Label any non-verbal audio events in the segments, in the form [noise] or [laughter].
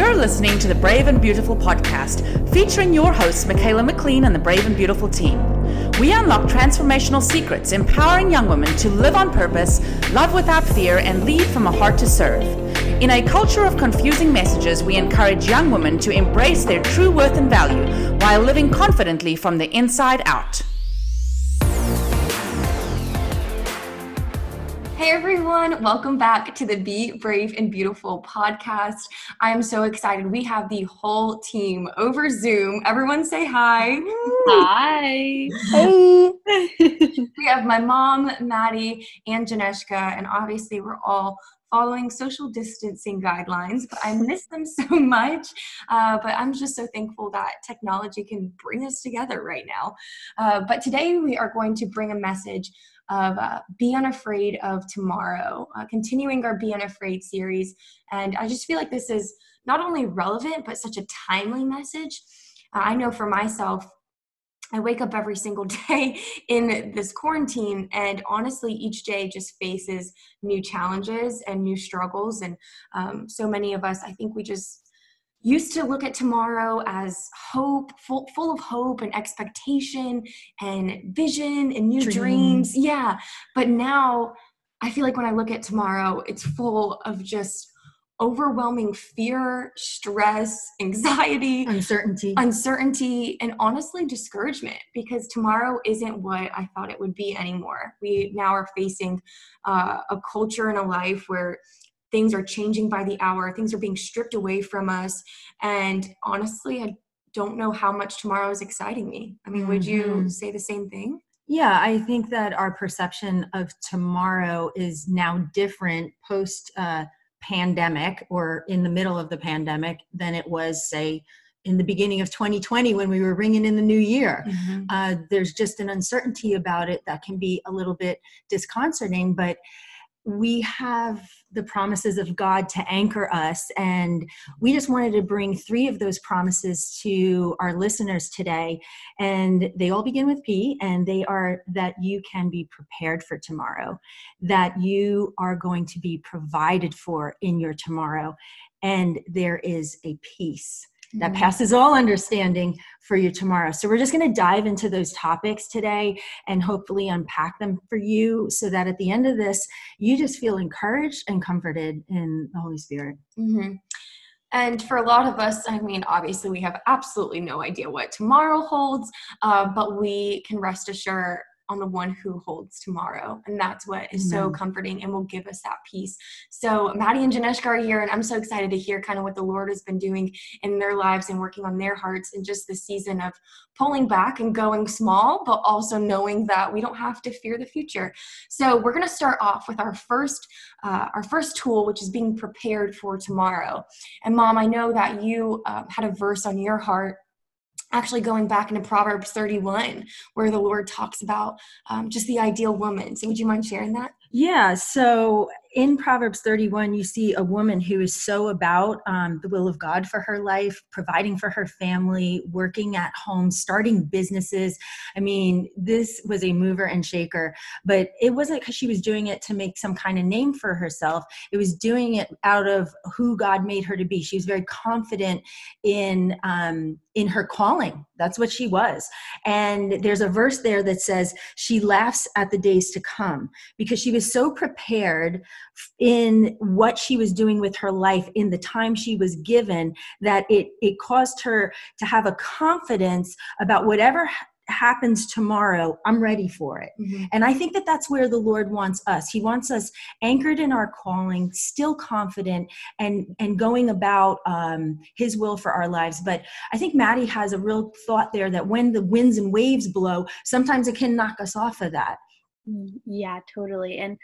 You're listening to the Brave and Beautiful podcast, featuring your hosts, Michaela McLean and the Brave and Beautiful team. We unlock transformational secrets, empowering young women to live on purpose, love without fear, and lead from a heart to serve. In a culture of confusing messages, we encourage young women to embrace their true worth and value while living confidently from the inside out. Hey everyone, welcome back to the Be Brave and Beautiful podcast. I am so excited. We have the whole team over Zoom. Everyone say hi. Hi. Hey. [laughs] we have my mom, Maddie, and Janeshka, and obviously we're all following social distancing guidelines, but I miss them so much. Uh, but I'm just so thankful that technology can bring us together right now. Uh, but today we are going to bring a message of uh, Be Unafraid of Tomorrow, uh, continuing our Be Unafraid series. And I just feel like this is not only relevant, but such a timely message. Uh, I know for myself, I wake up every single [laughs] day in this quarantine, and honestly, each day just faces new challenges and new struggles. And um, so many of us, I think we just used to look at tomorrow as hope, full, full of hope and expectation and vision and new dreams. dreams. Yeah. But now I feel like when I look at tomorrow, it's full of just overwhelming fear, stress, [laughs] anxiety, uncertainty, uncertainty, and honestly discouragement because tomorrow isn't what I thought it would be anymore. We now are facing uh, a culture and a life where things are changing by the hour, things are being stripped away from us. And honestly, I don't know how much tomorrow is exciting me. I mean, mm-hmm. would you mm-hmm. say the same thing? Yeah, I think that our perception of tomorrow is now different post uh, pandemic or in the middle of the pandemic than it was, say, in the beginning of 2020 when we were ringing in the new year. Mm-hmm. Uh, there's just an uncertainty about it that can be a little bit disconcerting, but we have the promises of God to anchor us. And we just wanted to bring three of those promises to our listeners today. And they all begin with P, and they are that you can be prepared for tomorrow, that you are going to be provided for in your tomorrow, and there is a peace that mm-hmm. passes all understanding for you tomorrow. So, we're just going to dive into those topics today and hopefully unpack them for you so that at the end of this, you just feel encouraged and comforted in the Holy Spirit. Mm-hmm. And for a lot of us, I mean, obviously, we have absolutely no idea what tomorrow holds, uh, but we can rest assured on the one who holds tomorrow. And that's what is so comforting and will give us that peace. So Maddie and Janeshka are here, and I'm so excited to hear kind of what the Lord has been doing in their lives and working on their hearts in just the season of pulling back and going small, but also knowing that we don't have to fear the future. So we're going to start off with our first uh, our first tool, which is being prepared for tomorrow. And Mom, I know that you uh, had a verse on your heart actually going back into Proverbs 31, where the Lord talks about um, just the ideal woman. So, would you mind sharing that? Yeah. So, in Proverbs 31, you see a woman who is so about um, the will of God for her life, providing for her family, working at home, starting businesses. I mean, this was a mover and shaker, but it wasn't because she was doing it to make some kind of name for herself. It was doing it out of who God made her to be. She was very confident in um, in her calling. That's what she was. And there's a verse there that says she laughs at the days to come because she was so prepared in what she was doing with her life in the time she was given that it it caused her to have a confidence about whatever happens tomorrow i'm ready for it. Mm-hmm. and i think that that's where the lord wants us. He wants us anchored in our calling still confident and and going about um, his will for our lives. But i think maddie has a real thought there that when the winds and waves blow sometimes it can knock us off of that. Mm, yeah totally. And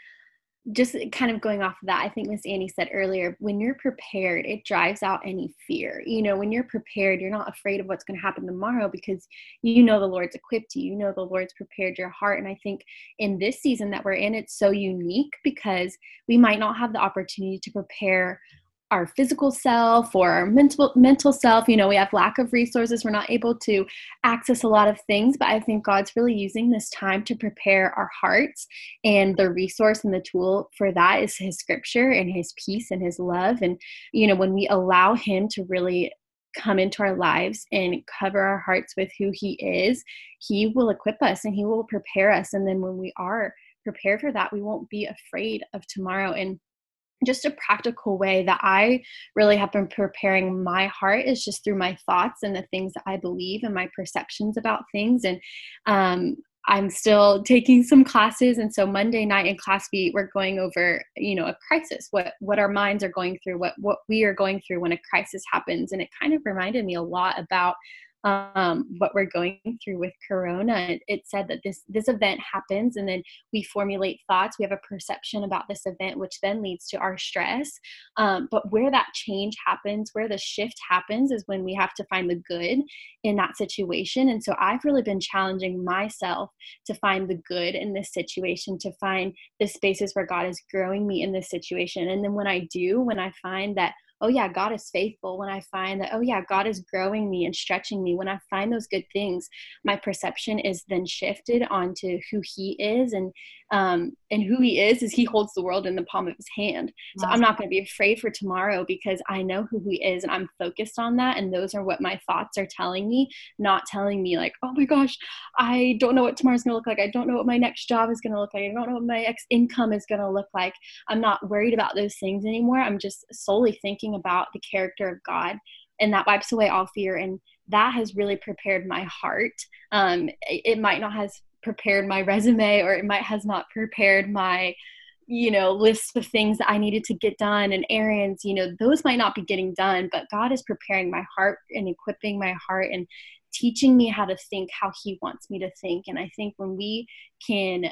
just kind of going off of that, I think Miss Annie said earlier, when you're prepared, it drives out any fear. You know, when you're prepared, you're not afraid of what's going to happen tomorrow because you know the Lord's equipped you. You know the Lord's prepared your heart. And I think in this season that we're in, it's so unique because we might not have the opportunity to prepare our physical self or our mental mental self you know we have lack of resources we're not able to access a lot of things but i think god's really using this time to prepare our hearts and the resource and the tool for that is his scripture and his peace and his love. And you know when we allow him to really come into our lives and cover our hearts with who he is he will equip us and he will prepare us. And then when we are prepared for that we won't be afraid of tomorrow. And just a practical way that I really have been preparing my heart is just through my thoughts and the things that I believe and my perceptions about things. And um, I'm still taking some classes, and so Monday night in class we we're going over, you know, a crisis, what what our minds are going through, what what we are going through when a crisis happens, and it kind of reminded me a lot about um, what we're going through with corona it said that this this event happens and then we formulate thoughts we have a perception about this event which then leads to our stress. Um, but where that change happens where the shift happens is when we have to find the good in that situation. And so i've really been challenging myself to find the good in this situation to find the spaces where god is growing me in this situation. And then when i do when i find that oh yeah god is faithful when i find that oh yeah god is growing me and stretching me. When i find those good things my perception is then shifted onto who he is and um, and who he is is he holds the world in the palm of his hand. So i'm not going to be afraid for tomorrow because i know who he is and i'm focused on that. And those are what my thoughts are telling me not telling me like oh my gosh i don't know what tomorrow's going to look like. I don't know what my next job is going to look like. I don't know what my next income is going to look like. I'm not worried about those things anymore. I'm just solely thinking about the character of god and that wipes away all fear and that has really prepared my heart. Um, it might not has prepared my resume or it might has not prepared my you know list of things that i needed to get done and errands you know those might not be getting done but god is preparing my heart and equipping my heart and teaching me how to think how he wants me to think. And i think when we can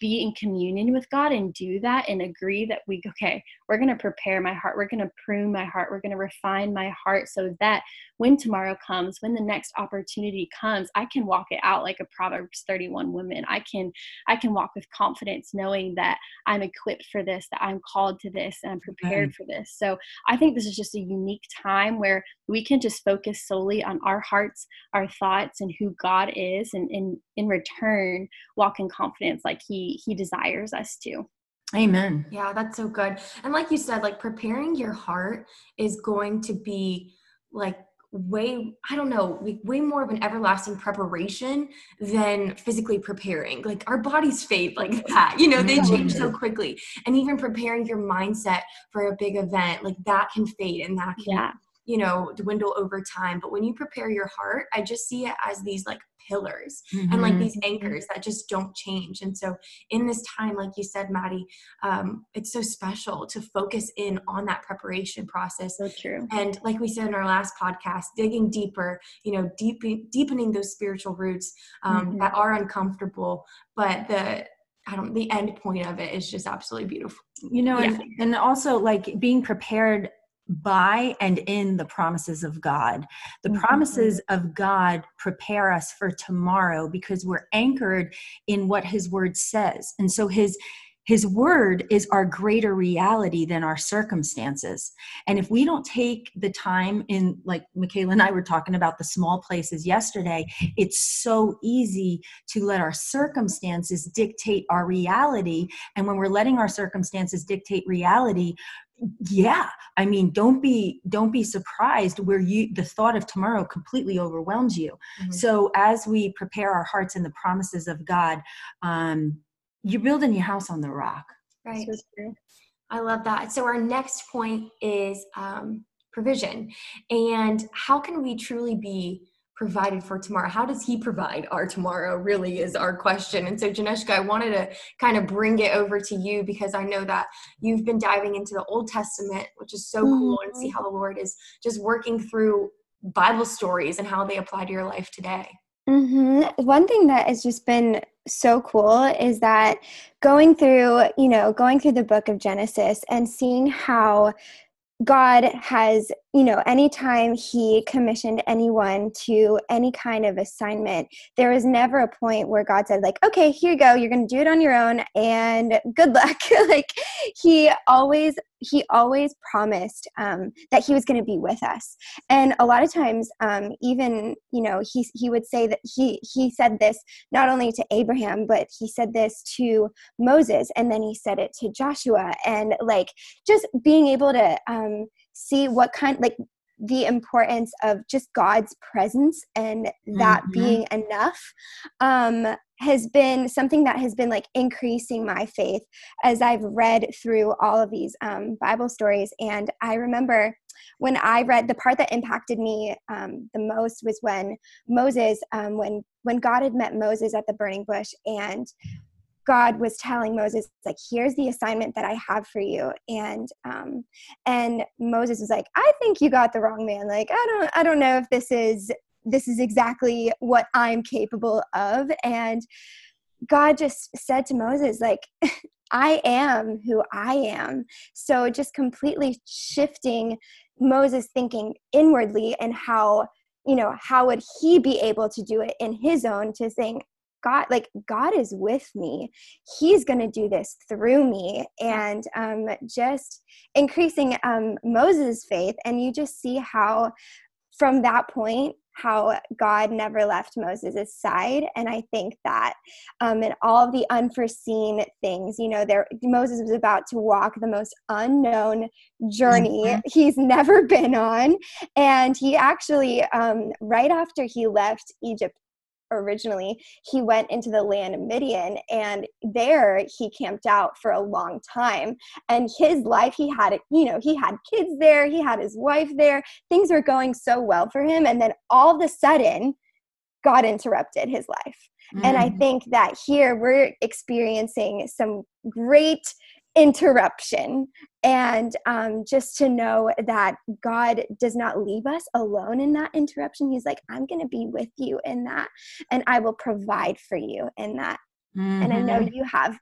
be in communion with God and do that and agree that we, okay, we're going to prepare my heart. We're going to prune my heart. We're going to refine my heart so that when tomorrow comes, when the next opportunity comes, I can walk it out like a Proverbs 31 woman. I can, I can walk with confidence knowing that I'm equipped for this, that I'm called to this and I'm prepared for this. So I think this is just a unique time where we can just focus solely on our hearts, our thoughts, and who God is, and in in return walk in confidence like He He desires us to. Amen. Yeah, that's so good. And like you said, like preparing your heart is going to be like way i don't know like way more of an everlasting preparation than physically preparing like our bodies fade like that you know they change so quickly and even preparing your mindset for a big event like that can fade and that can yeah you know dwindle over time but when you prepare your heart i just see it as these like pillars mm-hmm. and like these anchors that just don't change and so in this time like you said maddie um, it's so special to focus in on that preparation process so true and like we said in our last podcast digging deeper you know deep, deepening those spiritual roots um, mm-hmm. that are uncomfortable but the I don't the end point of it is just absolutely beautiful. You know, yeah. and, and also like being prepared by and in the promises of God. The mm-hmm. promises of God prepare us for tomorrow because we're anchored in what his word says. And so his his word is our greater reality than our circumstances. And if we don't take the time in, like Michaela and I were talking about the small places yesterday, it's so easy to let our circumstances dictate our reality. And when we're letting our circumstances dictate reality, yeah i mean don't be don't be surprised where you the thought of tomorrow completely overwhelms you. Mm-hmm. so as we prepare our hearts in the promises of god um you're building your house on the rock. Right. I love that. So our next point is um provision. And how can we truly be provided for tomorrow? How does he provide our tomorrow? Really is our question. And so, Janeshka, I wanted to kind of bring it over to you because I know that you've been diving into the Old Testament, which is so cool, and see mm-hmm. how the Lord is just working through Bible stories and how they apply to your life today. Mm-hmm. One thing that has just been so cool is that going through, you know, going through the book of Genesis and seeing how God has, you know, anytime He commissioned anyone to any kind of assignment, there was never a point where God said, like, okay, here you go, you're to do it on your own and good luck. [laughs] like, He always he always promised um, that he was going to be with us and a lot of times um, even you know he, he would say that he he said this not only to abraham but he said this to moses and then he said it to joshua and like just being able to um, see what kind like the importance of just God's presence and that mm-hmm. being enough um, has been something that has been like increasing my faith as I've read through all of these um, Bible stories. And I remember when I read the part that impacted me um, the most was when Moses, um, when when God had met Moses at the burning bush and God was telling Moses, like, here's the assignment that I have for you. And um, and Moses was like, I think you got the wrong man. Like, I don't I don't know if this is this is exactly what I'm capable of. And God just said to Moses, like, [laughs] I am who I am. So just completely shifting Moses thinking inwardly and how you know how would he be able to do it in his own to saying God, like God is with me. He's going to do this through me, and um, just increasing um, Moses' faith. And you just see how, from that point, how God never left Moses' side. And I think that um, in all the unforeseen things, you know, there Moses was about to walk the most unknown journey mm-hmm. he's [laughs] never been on. And he actually, um, right after he left Egypt originally, he went into the land of Midian and there he camped out for a long time. And his life, he had, you know, he had kids there, he had his wife there, things were going so well for him. And then all of a sudden, God interrupted his life. Mm-hmm. And I mm. think that here we're experiencing some great interruption and um, just to know that god does not leave us alone in that interruption he's like i'm going to be with you in that and i will provide for you in that mm-hmm. and i know mm-hmm. you have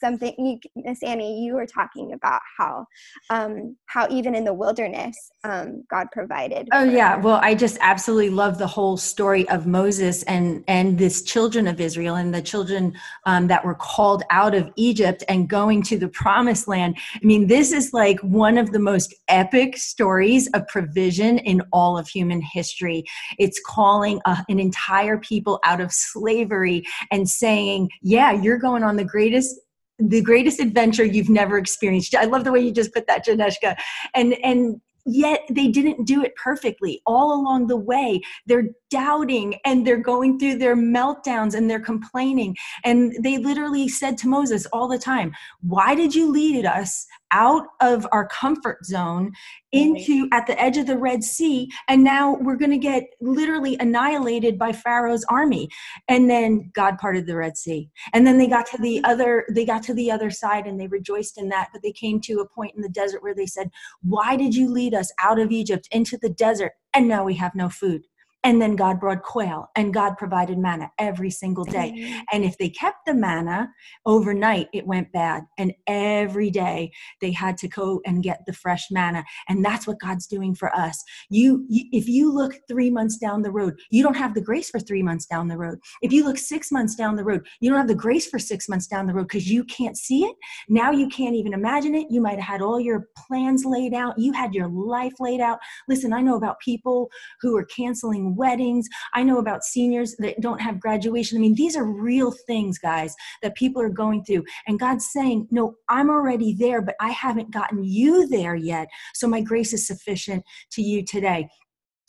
something you miss annie you were talking about how um how even in the wilderness um god provided oh yeah. well i just absolutely love the whole story of moses and and this children of israel and the children um, that were called out of egypt and going to the promised land. I mean this is like one of the most epic stories of provision in all of human history. It's calling a, an entire people out of slavery and saying yeah you're going on the greatest the greatest adventure you've never experienced. I love the way you just put that, Janeshka. And and yet they didn't do it perfectly all along the way they're doubting and they're going through their meltdowns and they're complaining and they literally said to moses all the time why did you lead us out of our comfort zone into at the edge of the Red Sea, and now we're going to get literally annihilated by Pharaoh's army. And then God parted the Red Sea, and then they got to the other they got to the other side, and they rejoiced in that. But they came to a point in the desert where they said, "Why did you lead us out of Egypt into the desert, and now we have no food?" And then God brought quail and God provided manna every single day. Mm-hmm. And if they kept the manna overnight, it went bad. And every day they had to go and get the fresh manna. And that's what God's doing for us. You, you if you look three months down the road, you don't have the grace for three months down the road. If you look six months down the road, you don't have the grace for six months down the road because you can't see it. Now you can't even imagine it. You might have had all your plans laid out. You had your life laid out. Listen, I know about people who are canceling weddings. I know about seniors that don't have graduation. I mean, these are real things, guys, that people are going through. And God's saying, No, I'm already there, but I haven't gotten you there yet. So my grace is sufficient to you today.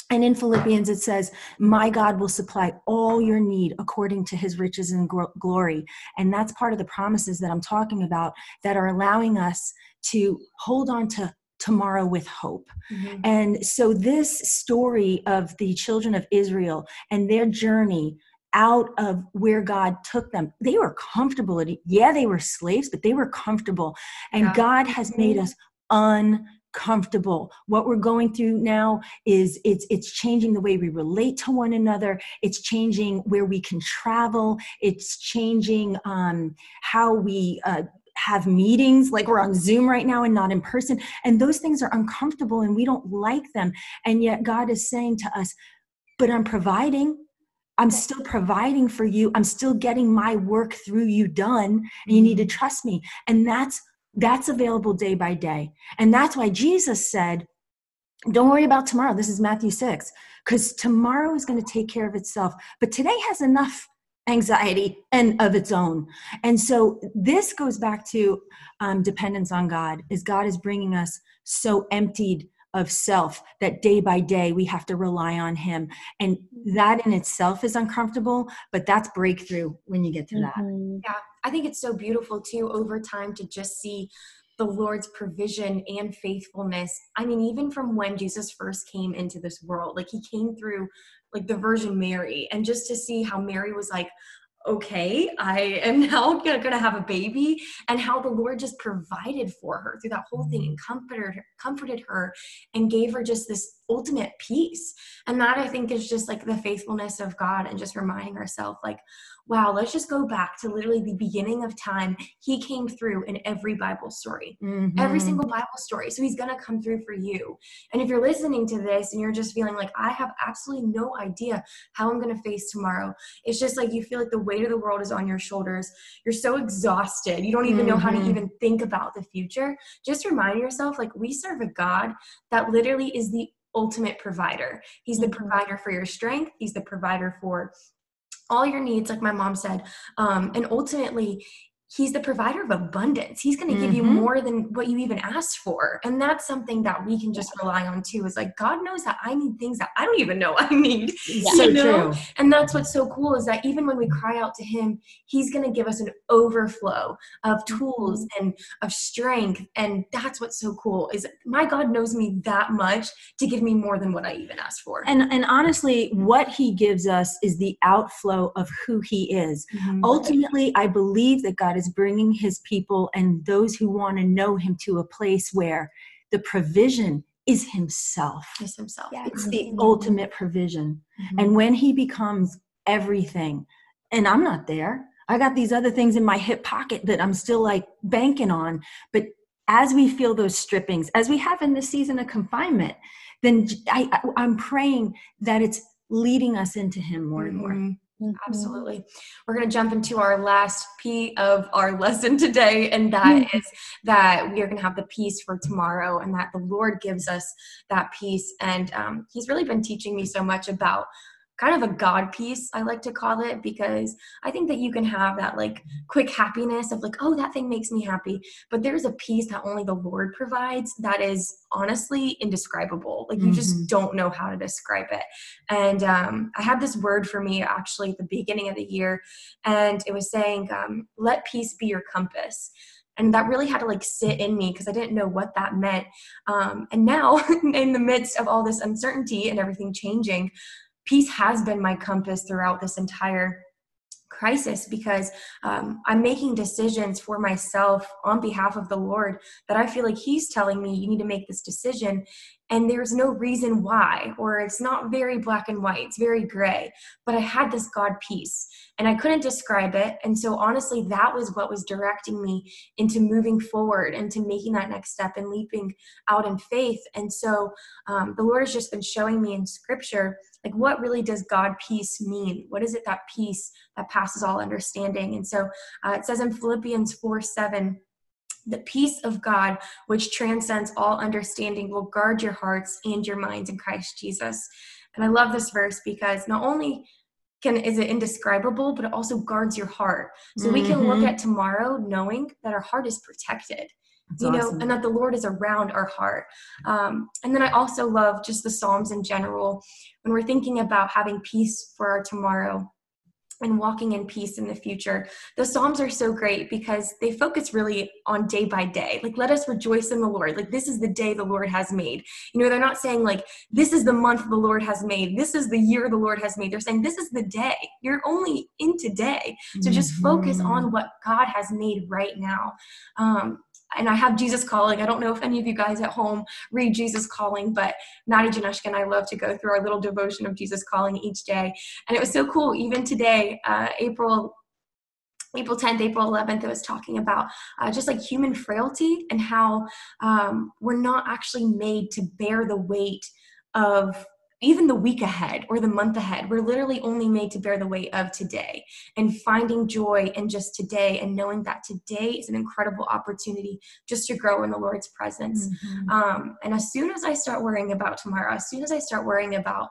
And in Philippians, it says, My God will supply all your need according to his riches and glory. And that's part of the promises that I'm talking about that are allowing us to hold on to tomorrow with hope. Mm-hmm. And so, this story of the children of Israel and their journey out of where God took them, they were comfortable. Yeah, they were slaves, but they were comfortable. And yeah. God has made us uncomfortable what we're going through now is it's it's changing the way we relate to one another it's changing where we can travel it's changing um, how we uh, have meetings like we're on Zoom right now and not in person. And those things are uncomfortable and we don't like them. And yet God is saying to us, but I'm providing. I'm still providing for you. I'm still getting my work through you done. And you need to trust me. And that's that's available day by day. And that's why Jesus said, don't worry about tomorrow. This is Matthew 6, because tomorrow is going to take care of itself. But today has enough anxiety and of its own. And so this goes back to um, dependence on God, is God is bringing us so emptied of self that day by day we have to rely on him and that in itself is uncomfortable but that's breakthrough when you get to that mm-hmm. yeah i think it's so beautiful too over time to just see the lord's provision and faithfulness i mean even from when jesus first came into this world like he came through like the virgin mary and just to see how mary was like okay, I am now [laughs] gonna, gonna have a baby, and how the Lord just provided for her through that whole thing and mm-hmm. comforted her, comforted her and gave her just this ultimate peace. And that I think is just like the faithfulness of God and just reminding ourselves, like, wow, let's just go back to literally the beginning of time. He came through in every Bible story, mm-hmm. every single Bible story. So he's going to come through for you. And if you're listening to this and you're just feeling like, I have absolutely no idea how I'm going to face tomorrow, it's just like you feel like the weight of the world is on your shoulders. You're so exhausted. You don't even mm-hmm. know how to mm-hmm. even think about the future. Just remind yourself, like, we serve a God that literally is the ultimate provider. He's the mm-hmm. provider for your strength, He's the provider for all your needs, like my mom said. Um, and ultimately, he's the provider of abundance he's going to give mm-hmm. you more than what you even asked for and that's something that we can just rely on too is like god knows that i need things that i don't even know [laughs] i need yeah. so know? true and that's what's so cool is that even when we cry out to him he's going to give us an overflow of tools mm-hmm. and of strength and that's what's so cool is my god knows me that much to give me more than what i even asked for and and honestly what he gives us is the outflow of who he is mm-hmm. ultimately i believe that god is bringing his people and those who want to know him to a place where the provision is himself. Is himself. Yeah. It's the mm-hmm. ultimate provision. Mm-hmm. And when he becomes everything, and I'm not there, I got these other things in my hip pocket that I'm still like banking on. But as we feel those strippings, as we have in this season of confinement, then I, I, am praying that it's leading us into him more and more. Mm-hmm. Mm-hmm. Absolutely. We're going to jump into our last P of our lesson today, and that mm-hmm. is that we are going to have the peace for tomorrow, and that the Lord gives us that peace. And um, He's really been teaching me so much about kind of a God piece, I like to call it, because I think that you can have that like quick happiness of like, oh, that thing makes me happy. But there's a peace that only the Lord provides that is honestly indescribable. Like you mm-hmm. just don't know how to describe it. And um, I had this word for me actually at the beginning of the year, and it was saying, um, let peace be your compass and that really had to like sit in me because i didn't know what that meant um, and now [laughs] in the midst of all this uncertainty and everything changing peace has been my compass throughout this entire crisis because um, I'm making decisions for myself on behalf of the Lord that I feel like He's telling me you need to make this decision and there's no reason why or it's not very black and white it's very gray but i had this god peace and i couldn't describe it and so honestly that was what was directing me into moving forward and to making that next step and leaping out in faith and so um, the lord has just been showing me in scripture like what really does god peace mean what is it that peace that passes all understanding and so uh, it says in philippians 4 7 the peace of God, which transcends all understanding, will guard your hearts and your minds in Christ Jesus. And I love this verse because not only can is it indescribable, but it also guards your heart. So mm-hmm. we can look mm-hmm. at tomorrow knowing that our heart is protected. That's you know, and that the Lord is around our heart. Um, and then I also love just the Psalms in general. When we're thinking about having peace for our tomorrow, and walking in peace in the future. The Psalms are so great because they focus really on day by day. Like, let us rejoice in the Lord. Like, this is the day the Lord has made. You know, they're not saying, like, this is the month the Lord has made. This is the year the Lord has made. They're saying, this is the day. You're only in today. So just focus on mm-hmm. what God has made right now. Um, and I have Jesus Calling. I don't know if any of you guys at home read Jesus Calling, but Maddie Janeshka and I love to go through our little devotion of Jesus Calling each day. And it was so cool. Even today, uh, April April 10th, April 11th, it was talking about uh, just like human frailty and how um, we're not actually made to bear the weight of even the week ahead or the month ahead. We're literally only made to bear the weight of today and finding joy in just today and knowing that today is an incredible opportunity just to grow in the Lord's presence. Mm-hmm. Um, and as soon as I start worrying about tomorrow, as soon as I start worrying about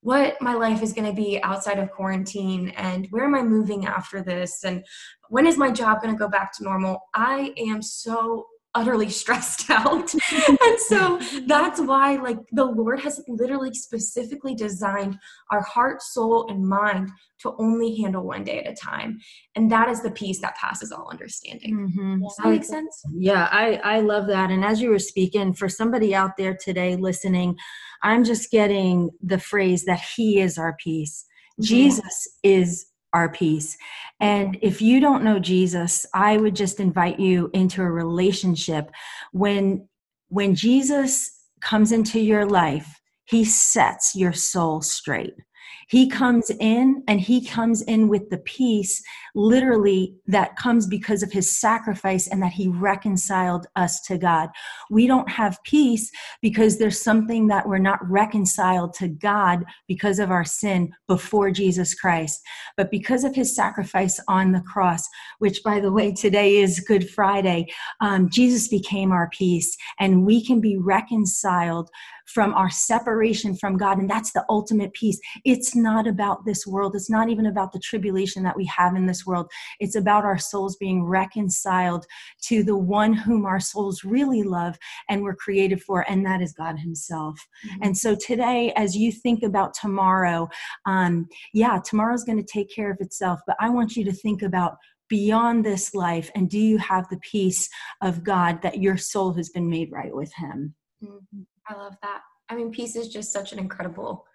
what my life is going to be outside of quarantine and where am I moving after this and when is my job going to go back to normal, I am so utterly stressed [laughs] out. [laughs] and so that's why like the Lord has literally specifically designed our heart, soul and mind to only handle one day at a time. And that is the peace that passes all understanding. Mm-hmm. Does that make sense? Yeah, I I love that. And as you were speaking for somebody out there today listening, I'm just getting the phrase that he is our peace. Mm-hmm. Jesus is our peace. And mm-hmm. if you don't know Jesus, I would just invite you into a relationship when when Jesus comes into your life, he sets your soul straight. He comes in and he comes in with the peace, literally, that comes because of his sacrifice and that he reconciled us to God. We don't have peace because there's something that we're not reconciled to God because of our sin before Jesus Christ. But because of his sacrifice on the cross, which, by the way, today is Good Friday, um, Jesus became our peace and we can be reconciled from our separation from God. And that's the ultimate peace. It's not about this world. It's not even about the tribulation that we have in this world. It's about our souls being reconciled to the one whom our souls really love and were created for, and that is God Himself. Mm-hmm. And so today, as you think about tomorrow, um, yeah, tomorrow's going to take care of itself, but I want you to think about beyond this life and do you have the peace of God that your soul has been made right with Him? Mm-hmm. I love that. I mean, peace is just such an incredible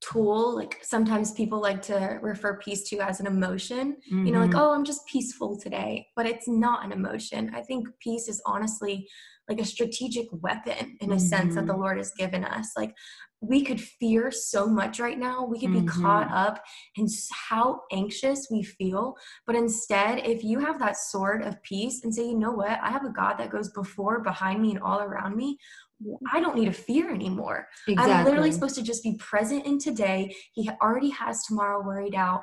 tool. Like sometimes people like to refer peace to as an emotion, mm-hmm. you know, like, mm-hmm. oh, I'm just peaceful today, but it's not an emotion. I think peace is honestly like a strategic weapon in a mm-hmm. sense that the mm-hmm. Lord has given us. Like we could fear so much right now. We could be mm-hmm. caught up in how anxious we feel. But instead, if you have that sword of peace and say, you know what, I have a God that goes before, behind me, and all around me, I don't need to fear anymore. Exactly. I'm literally supposed to just be present in today. He already has tomorrow worried out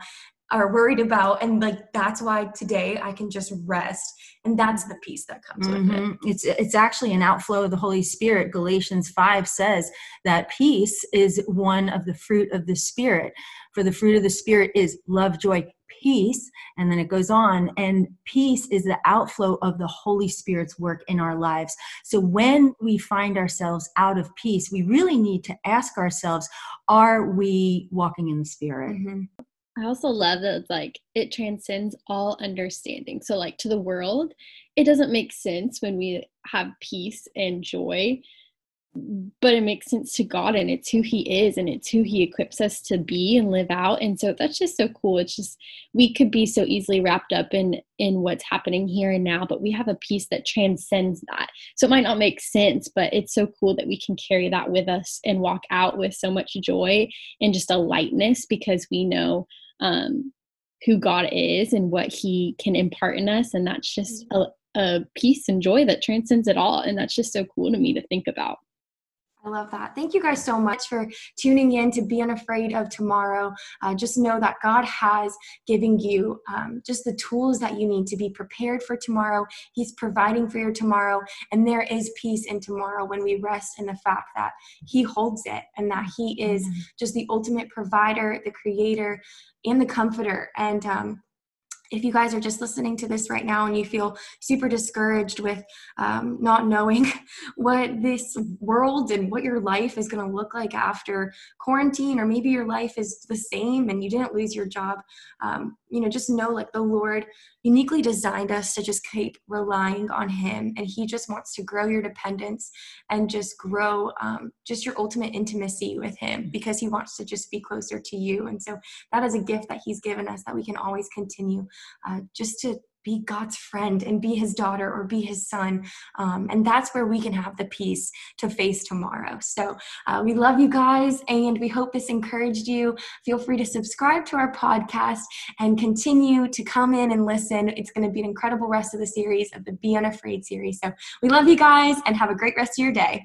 or worried about and like that's why today I can just rest and that's the peace that comes mm-hmm. with it. Mm-hmm. It's it's actually an outflow of the Holy Spirit. Galatians 5 says that peace is one of the fruit of the spirit. For the fruit of the spirit is love, joy, peace and then it goes on and peace is the outflow of the holy spirit's work in our lives so when we find ourselves out of peace we really need to ask ourselves are we walking in the spirit mm-hmm. I also love that it's like it transcends all understanding. So, like to the world, it doesn't make sense when we have peace and joy but it makes sense to God and it's who he is and it's who he equips us to be and live out. And so that's just so cool. It's just we could be so easily wrapped up in in what's happening here and now but we have a peace that transcends that. So it might not make sense but it's so cool that we can carry that with us and walk out with so much joy and just a lightness because we know um who God is and what he can impart in us. And that's just mm-hmm. a, a peace and joy that transcends it all. And that's just so cool to me to think about I love that. Thank you guys so much for tuning in to Be Unafraid of Tomorrow. Uh, just know that God has given you um, just the tools that you need to be prepared for tomorrow. He's providing for your tomorrow, and there is peace in tomorrow when we rest in the fact that He holds it and that He is mm-hmm. just the ultimate provider, the creator, and the comforter. And um, if you guys are just listening to this right now and you feel super discouraged with um, not knowing [laughs] what this world and what your life is going to look like after quarantine, or maybe your life is the same and you didn't lose your job, um, you know, just know like the Lord uniquely designed us to just keep relying on Him, and He just wants to grow your dependence and just grow um, just your ultimate intimacy with Him because He wants to just be closer to you. And so that is a gift that He's given us that we can always continue uh, just to be God's friend and be his daughter or be his son. Um, and that's where we can have the peace to face tomorrow. So uh, we love you guys and we hope this encouraged you. Feel free to subscribe to our podcast and continue to come in and listen. It's going to be an incredible rest of the series of the Be Unafraid series. So we love you guys and have a great rest of your day.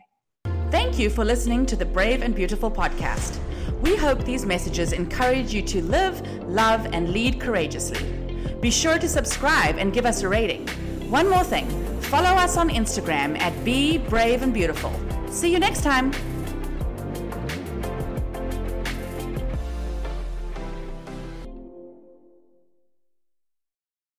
Thank you for listening to the Brave and Beautiful podcast. We hope these messages encourage you to live, love, and lead courageously. Be sure to subscribe and give us a rating. One more thing follow us on Instagram at Be Brave and Beautiful. See you next time.